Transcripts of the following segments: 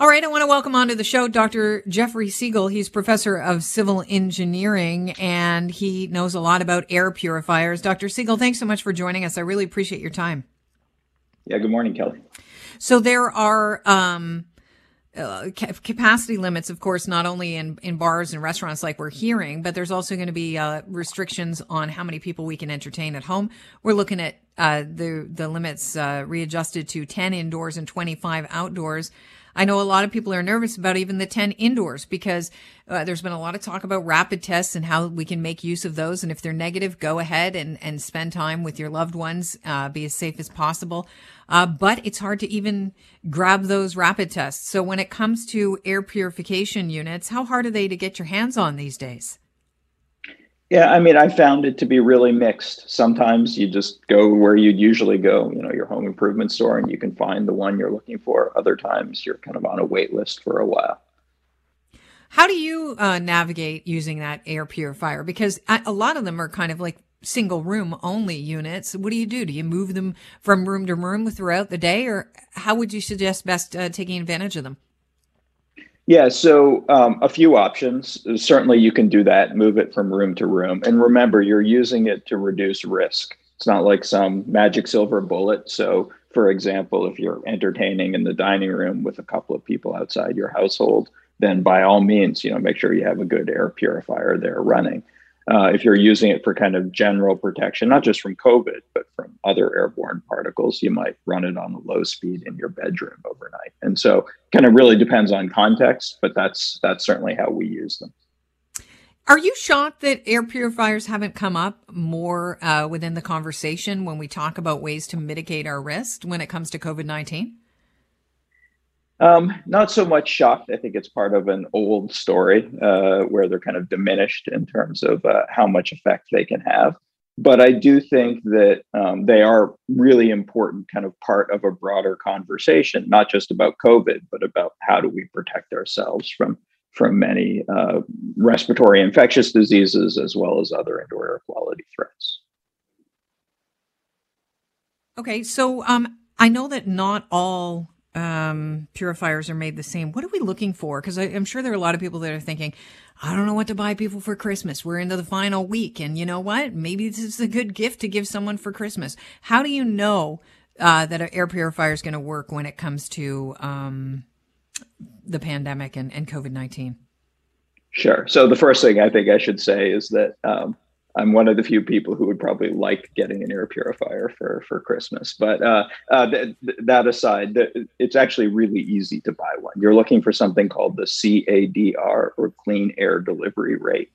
All right, I want to welcome onto the show Dr. Jeffrey Siegel. He's professor of civil engineering and he knows a lot about air purifiers. Dr. Siegel, thanks so much for joining us. I really appreciate your time. Yeah, good morning, Kelly. So there are um, uh, capacity limits, of course, not only in, in bars and restaurants like we're hearing, but there's also going to be uh, restrictions on how many people we can entertain at home. We're looking at uh, the the limits uh, readjusted to 10 indoors and 25 outdoors. I know a lot of people are nervous about even the 10 indoors because uh, there's been a lot of talk about rapid tests and how we can make use of those. And if they're negative, go ahead and, and spend time with your loved ones, uh, be as safe as possible. Uh, but it's hard to even grab those rapid tests. So when it comes to air purification units, how hard are they to get your hands on these days? Yeah, I mean, I found it to be really mixed. Sometimes you just go where you'd usually go, you know, your home improvement store, and you can find the one you're looking for. Other times you're kind of on a wait list for a while. How do you uh, navigate using that air purifier? Because a lot of them are kind of like single room only units. What do you do? Do you move them from room to room throughout the day, or how would you suggest best uh, taking advantage of them? Yeah, so um, a few options. Certainly, you can do that, move it from room to room. And remember, you're using it to reduce risk. It's not like some magic silver bullet. So, for example, if you're entertaining in the dining room with a couple of people outside your household, then by all means, you know, make sure you have a good air purifier there running uh, if you're using it for kind of general protection, not just from COVID, but from other airborne particles, you might run it on a low speed in your bedroom overnight. And so, kind of really depends on context, but that's that's certainly how we use them. Are you shocked that air purifiers haven't come up more uh, within the conversation when we talk about ways to mitigate our risk when it comes to COVID nineteen? Um, not so much shocked. I think it's part of an old story uh, where they're kind of diminished in terms of uh, how much effect they can have. But I do think that um, they are really important, kind of part of a broader conversation, not just about COVID, but about how do we protect ourselves from from many uh, respiratory infectious diseases as well as other indoor air quality threats. Okay, so um, I know that not all um, purifiers are made the same. What are we looking for? Because I'm sure there are a lot of people that are thinking, I don't know what to buy people for Christmas. We're into the final week. And you know what? Maybe this is a good gift to give someone for Christmas. How do you know uh, that an air purifier is going to work when it comes to um, the pandemic and, and COVID 19? Sure. So the first thing I think I should say is that um, I'm one of the few people who would probably like getting an air purifier for for Christmas. But uh, uh, th- th- that aside, th- it's actually really easy to buy one. You're looking for something called the CADR or Clean Air Delivery Rate,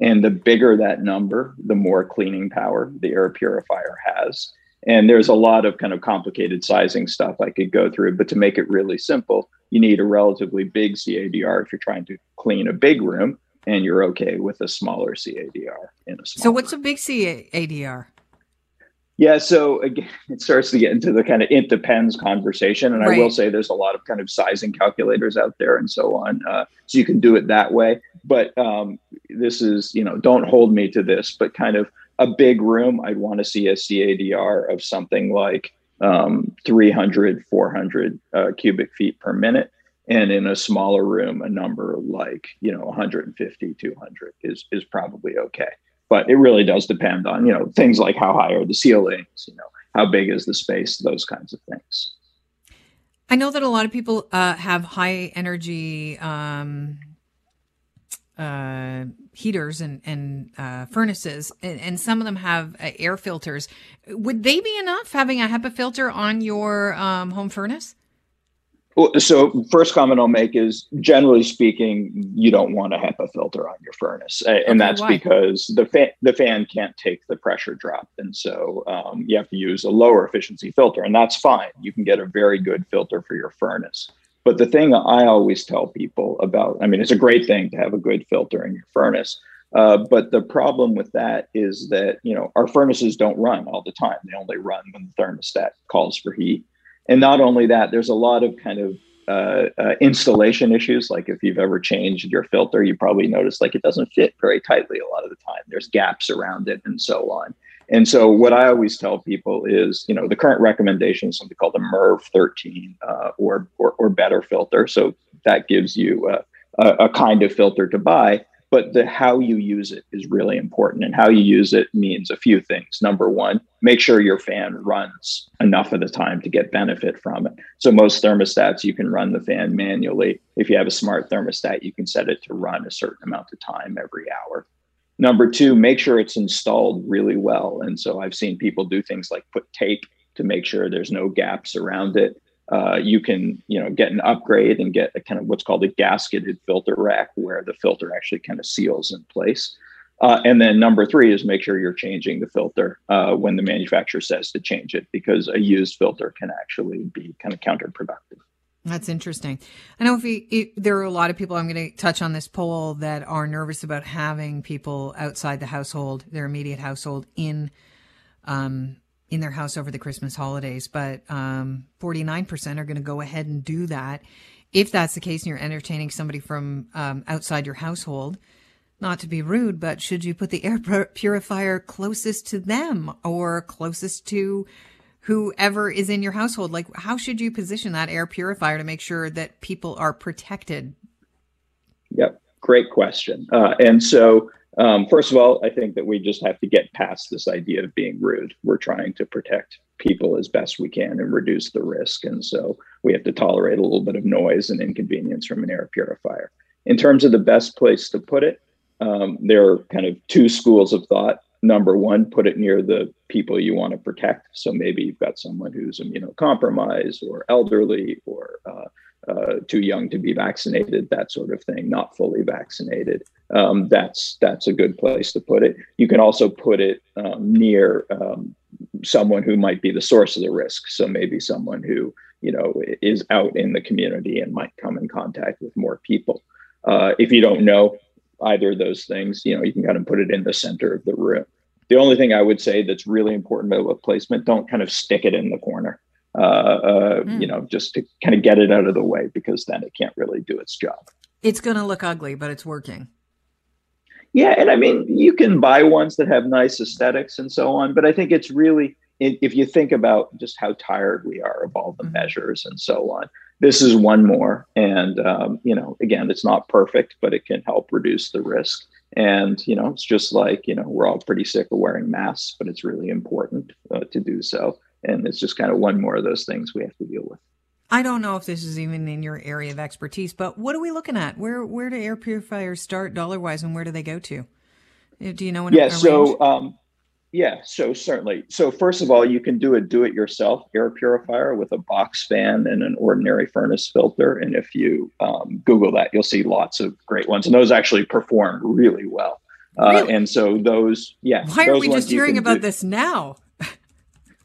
and the bigger that number, the more cleaning power the air purifier has. And there's a lot of kind of complicated sizing stuff I could go through, but to make it really simple, you need a relatively big CADR if you're trying to clean a big room and you're okay with a smaller CADR in a small. So what's a big CADR? Yeah, so again, it starts to get into the kind of it depends conversation, and right. I will say there's a lot of kind of sizing calculators out there and so on, uh, so you can do it that way. But um, this is, you know, don't hold me to this, but kind of a big room, I'd want to see a CADR of something like um, 300, 400 uh, cubic feet per minute and in a smaller room a number like you know 150 200 is is probably okay but it really does depend on you know things like how high are the ceilings you know how big is the space those kinds of things i know that a lot of people uh, have high energy um, uh, heaters and, and uh, furnaces, and, and, some of them have uh, air filters. Would they be enough having a HEPA filter on your um, home furnace? So, first comment I'll make is generally speaking, you don't want to have a HEPA filter on your furnace, and that's why? because the fan the fan can't take the pressure drop, and so um, you have to use a lower efficiency filter, and that's fine. You can get a very good filter for your furnace. But the thing I always tell people about, I mean, it's a great thing to have a good filter in your furnace. Uh, but the problem with that is that you know our furnaces don't run all the time; they only run when the thermostat calls for heat. And not only that, there's a lot of kind of uh, uh, installation issues. Like if you've ever changed your filter, you probably noticed like it doesn't fit very tightly a lot of the time. There's gaps around it and so on. And so what I always tell people is, you know, the current recommendation is something called a MERV 13 uh, or, or, or better filter. So that gives you a, a, a kind of filter to buy but the how you use it is really important and how you use it means a few things. Number one make sure your fan runs enough of the time to get benefit from it. So most thermostats you can run the fan manually. If you have a smart thermostat you can set it to run a certain amount of time every hour. Number two make sure it's installed really well. And so i've seen people do things like put tape to make sure there's no gaps around it uh, you can you know get an upgrade and get a kind of what's called a gasketed filter rack where the filter actually kind of seals in place uh, and then number three is make sure you're changing the filter uh, when the manufacturer says to change it because a used filter can actually be kind of counterproductive that's interesting. I know if, we, if there are a lot of people, I'm going to touch on this poll that are nervous about having people outside the household, their immediate household, in um, in their house over the Christmas holidays, but um, 49% are going to go ahead and do that. If that's the case and you're entertaining somebody from um, outside your household, not to be rude, but should you put the air purifier closest to them or closest to whoever is in your household? Like, how should you position that air purifier to make sure that people are protected? Yep, great question. Uh, and so, um, first of all, I think that we just have to get past this idea of being rude. We're trying to protect people as best we can and reduce the risk. And so we have to tolerate a little bit of noise and inconvenience from an air purifier. In terms of the best place to put it, um, there are kind of two schools of thought. Number one, put it near the people you want to protect. So maybe you've got someone who's immunocompromised or elderly or uh, uh, too young to be vaccinated, that sort of thing, not fully vaccinated. Um, that's that's a good place to put it. You can also put it um, near um, someone who might be the source of the risk. So maybe someone who you know is out in the community and might come in contact with more people. Uh, if you don't know either of those things, you know you can kind of put it in the center of the room. The only thing I would say that's really important about placement: don't kind of stick it in the corner uh, uh, mm. you know, just to kind of get it out of the way because then it can't really do its job. It's going to look ugly, but it's working. Yeah, and I mean, you can buy ones that have nice aesthetics and so on, but I think it's really if you think about just how tired we are of all the mm-hmm. measures and so on, this is one more. And um, you know, again, it's not perfect, but it can help reduce the risk. And you know, it's just like you know, we're all pretty sick of wearing masks, but it's really important uh, to do so and it's just kind of one more of those things we have to deal with. I don't know if this is even in your area of expertise, but what are we looking at? Where where do air purifiers start dollar wise, and where do they go to? Uh, do you know? yeah. So. Um, yeah, so certainly. So first of all, you can do a do-it-yourself air purifier with a box fan and an ordinary furnace filter. And if you um, Google that, you'll see lots of great ones, and those actually perform really well. Uh, really? And so those, yeah. Why are we just hearing about do. this now?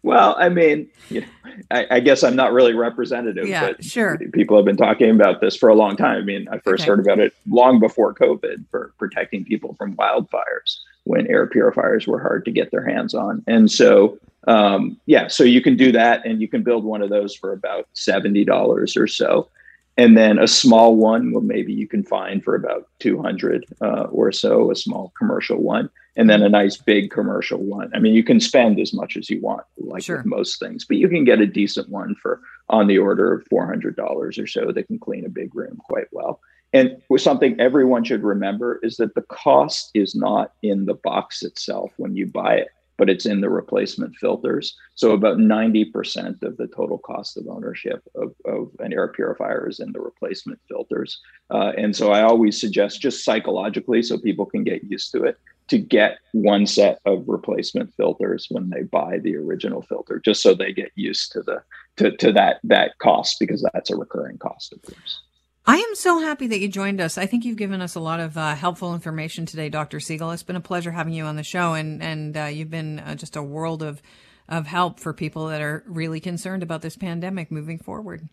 Well, I mean, you know, I, I, guess I'm not really representative, yeah, but sure. people have been talking about this for a long time. I mean, I first okay. heard about it long before COVID for protecting people from wildfires when air purifiers were hard to get their hands on. And so, um, yeah, so you can do that and you can build one of those for about $70 or so. And then a small one, well, maybe you can find for about 200 uh, or so, a small commercial one and then a nice big commercial one. I mean, you can spend as much as you want, like sure. with most things, but you can get a decent one for on the order of four hundred dollars or so that can clean a big room quite well. And something everyone should remember is that the cost is not in the box itself when you buy it, but it's in the replacement filters. So about 90% of the total cost of ownership of, of an air purifier is in the replacement filters. Uh, and so I always suggest just psychologically so people can get used to it to get one set of replacement filters when they buy the original filter, just so they get used to the to, to that that cost because that's a recurring cost of course. I am so happy that you joined us. I think you've given us a lot of uh, helpful information today, Dr. Siegel. It's been a pleasure having you on the show, and and uh, you've been uh, just a world of of help for people that are really concerned about this pandemic moving forward.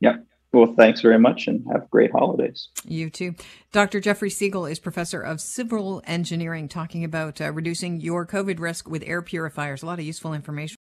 Yep. Well, thanks very much and have great holidays. You too. Dr. Jeffrey Siegel is professor of civil engineering, talking about uh, reducing your COVID risk with air purifiers. A lot of useful information.